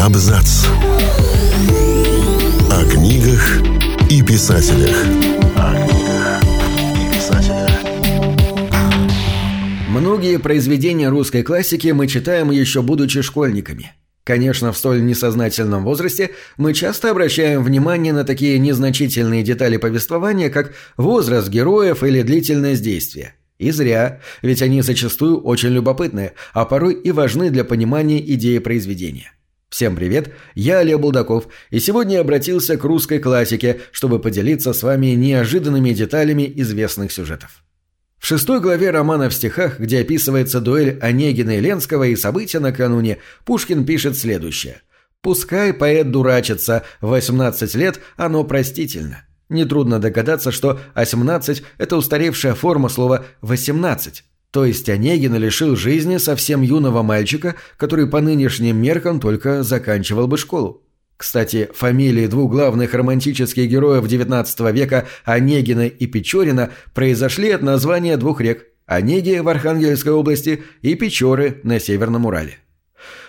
Абзац. О книгах и писателях. О книгах и писателях. Многие произведения русской классики мы читаем еще будучи школьниками. Конечно, в столь несознательном возрасте мы часто обращаем внимание на такие незначительные детали повествования, как возраст героев или длительность действия. И зря, ведь они зачастую очень любопытны, а порой и важны для понимания идеи произведения. Всем привет, я Олег Булдаков, и сегодня обратился к русской классике, чтобы поделиться с вами неожиданными деталями известных сюжетов. В шестой главе романа в стихах, где описывается дуэль Онегина и Ленского и события накануне, Пушкин пишет следующее. «Пускай поэт дурачится, 18 лет оно простительно». Нетрудно догадаться, что «18» – это устаревшая форма слова «18», то есть Онегин лишил жизни совсем юного мальчика, который по нынешним меркам только заканчивал бы школу. Кстати, фамилии двух главных романтических героев XIX века Онегина и Печорина произошли от названия двух рек – Онеги в Архангельской области и Печоры на Северном Урале.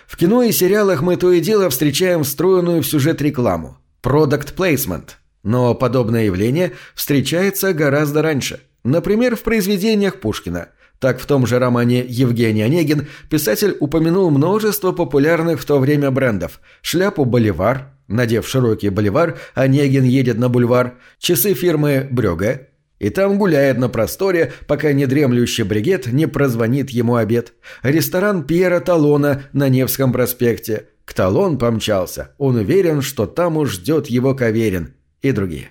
В кино и сериалах мы то и дело встречаем встроенную в сюжет рекламу – product placement – но подобное явление встречается гораздо раньше. Например, в произведениях Пушкина. Так в том же романе «Евгений Онегин» писатель упомянул множество популярных в то время брендов. Шляпу «Боливар», надев широкий боливар, Онегин едет на бульвар, часы фирмы «Брёге», и там гуляет на просторе, пока недремлющий бригет не прозвонит ему обед. Ресторан Пьера Талона на Невском проспекте. К Талон помчался. Он уверен, что там уж ждет его Каверин и другие.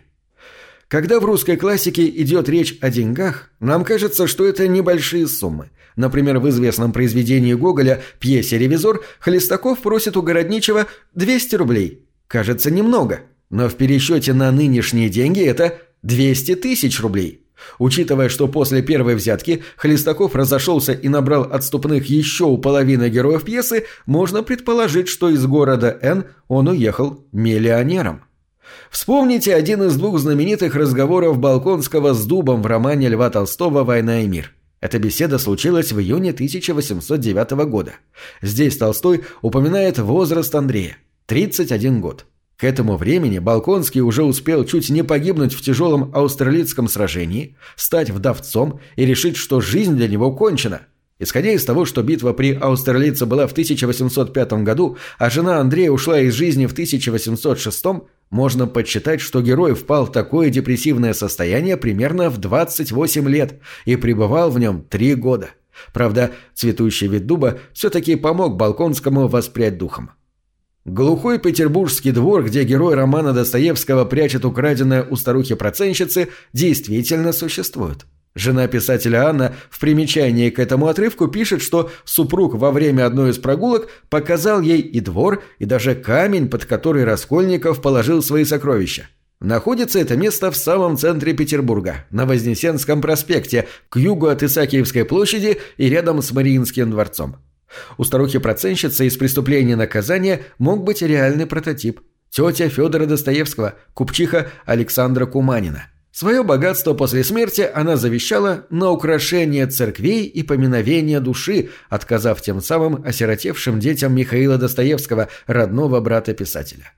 Когда в русской классике идет речь о деньгах, нам кажется, что это небольшие суммы. Например, в известном произведении Гоголя пьесе «Ревизор» Хлестаков просит у Городничего 200 рублей. Кажется, немного, но в пересчете на нынешние деньги это 200 тысяч рублей. Учитывая, что после первой взятки Хлестаков разошелся и набрал отступных еще у половины героев пьесы, можно предположить, что из города Н он уехал миллионером. Вспомните один из двух знаменитых разговоров Балконского с Дубом в романе Льва Толстого «Война и мир». Эта беседа случилась в июне 1809 года. Здесь Толстой упоминает возраст Андрея – 31 год. К этому времени Балконский уже успел чуть не погибнуть в тяжелом австралийском сражении, стать вдовцом и решить, что жизнь для него кончена – Исходя из того, что битва при Аустерлице была в 1805 году, а жена Андрея ушла из жизни в 1806, можно подсчитать, что герой впал в такое депрессивное состояние примерно в 28 лет и пребывал в нем три года. Правда, цветущий вид дуба все-таки помог Балконскому воспрять духом. Глухой петербургский двор, где герой романа Достоевского прячет украденное у старухи-проценщицы, действительно существует. Жена писателя Анна в примечании к этому отрывку пишет, что супруг во время одной из прогулок показал ей и двор, и даже камень, под который Раскольников положил свои сокровища. Находится это место в самом центре Петербурга, на Вознесенском проспекте, к югу от Исаакиевской площади и рядом с Мариинским дворцом. У старухи-проценщицы из преступления наказания мог быть реальный прототип. Тетя Федора Достоевского, купчиха Александра Куманина. Свое богатство после смерти она завещала на украшение церквей и поминовение души, отказав тем самым осиротевшим детям Михаила Достоевского, родного брата писателя.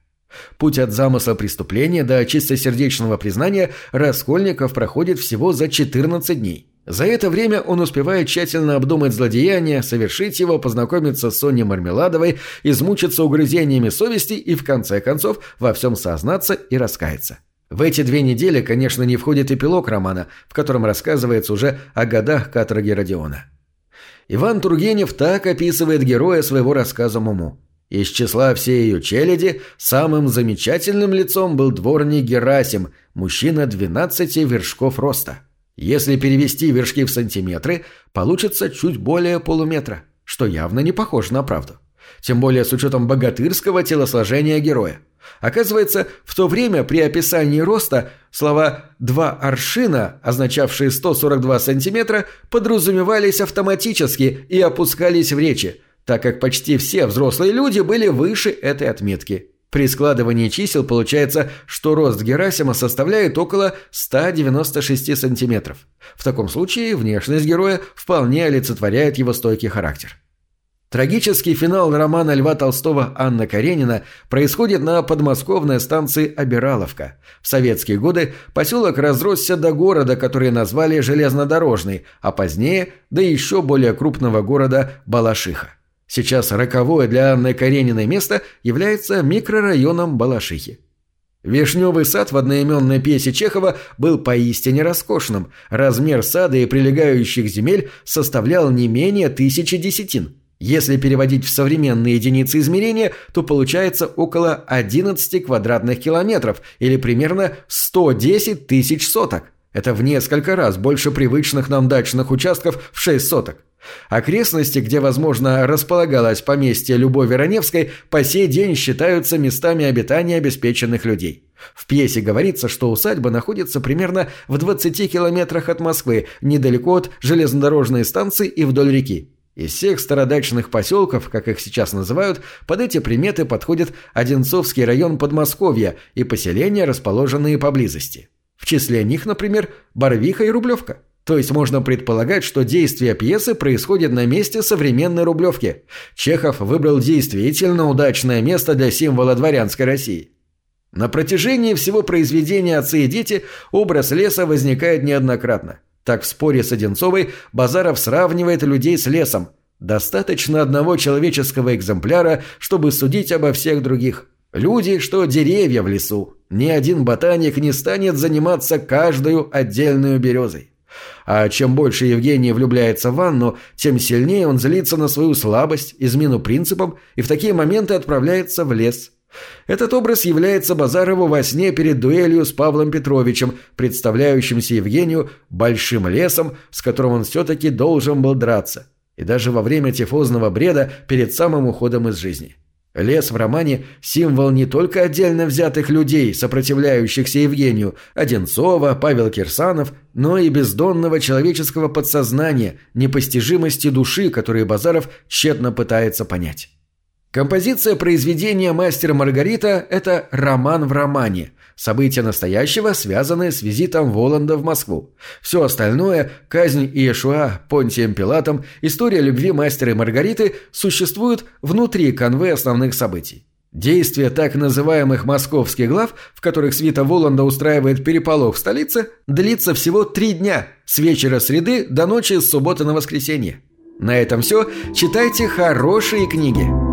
Путь от замысла преступления до чистосердечного признания Раскольников проходит всего за 14 дней. За это время он успевает тщательно обдумать злодеяние, совершить его, познакомиться с Соней Мармеладовой, измучиться угрызениями совести и, в конце концов, во всем сознаться и раскаяться. В эти две недели, конечно, не входит эпилог романа, в котором рассказывается уже о годах каторги Родиона. Иван Тургенев так описывает героя своего рассказа Муму. Из числа всей ее челяди самым замечательным лицом был дворник Герасим, мужчина 12 вершков роста. Если перевести вершки в сантиметры, получится чуть более полуметра, что явно не похоже на правду. Тем более с учетом богатырского телосложения героя. Оказывается, в то время при описании роста слова «два аршина», означавшие 142 сантиметра, подразумевались автоматически и опускались в речи, так как почти все взрослые люди были выше этой отметки. При складывании чисел получается, что рост Герасима составляет около 196 сантиметров. В таком случае внешность героя вполне олицетворяет его стойкий характер. Трагический финал романа Льва Толстого «Анна Каренина» происходит на подмосковной станции Обираловка. В советские годы поселок разросся до города, который назвали Железнодорожный, а позднее – до еще более крупного города Балашиха. Сейчас роковое для Анны Карениной место является микрорайоном Балашихи. Вишневый сад в одноименной пьесе Чехова был поистине роскошным. Размер сада и прилегающих земель составлял не менее тысячи десятин. Если переводить в современные единицы измерения, то получается около 11 квадратных километров или примерно 110 тысяч соток. Это в несколько раз больше привычных нам дачных участков в 6 соток. Окрестности, где, возможно, располагалось поместье Любови Раневской, по сей день считаются местами обитания обеспеченных людей. В пьесе говорится, что усадьба находится примерно в 20 километрах от Москвы, недалеко от железнодорожной станции и вдоль реки. Из всех стародачных поселков, как их сейчас называют, под эти приметы подходит Одинцовский район Подмосковья и поселения, расположенные поблизости. В числе них, например, Барвиха и Рублевка. То есть можно предполагать, что действие пьесы происходит на месте современной Рублевки. Чехов выбрал действительно удачное место для символа дворянской России. На протяжении всего произведения «Отцы и дети» образ леса возникает неоднократно. Так в споре с Одинцовой Базаров сравнивает людей с лесом. Достаточно одного человеческого экземпляра, чтобы судить обо всех других. Люди, что деревья в лесу. Ни один ботаник не станет заниматься каждую отдельную березой. А чем больше Евгений влюбляется в Анну, тем сильнее он злится на свою слабость, измену принципам и в такие моменты отправляется в лес – этот образ является Базарову во сне перед дуэлью с Павлом Петровичем, представляющимся Евгению большим лесом, с которым он все-таки должен был драться. И даже во время тифозного бреда перед самым уходом из жизни. Лес в романе – символ не только отдельно взятых людей, сопротивляющихся Евгению, Одинцова, Павел Кирсанов, но и бездонного человеческого подсознания, непостижимости души, которые Базаров тщетно пытается понять. Композиция произведения «Мастер Маргарита» – это роман в романе. События настоящего связаны с визитом Воланда в Москву. Все остальное – казнь Иешуа, Понтием Пилатом, история любви мастера и Маргариты – существуют внутри конвы основных событий. Действие так называемых московских глав, в которых свита Воланда устраивает переполох в столице, длится всего три дня – с вечера среды до ночи с субботы на воскресенье. На этом все. Читайте хорошие книги.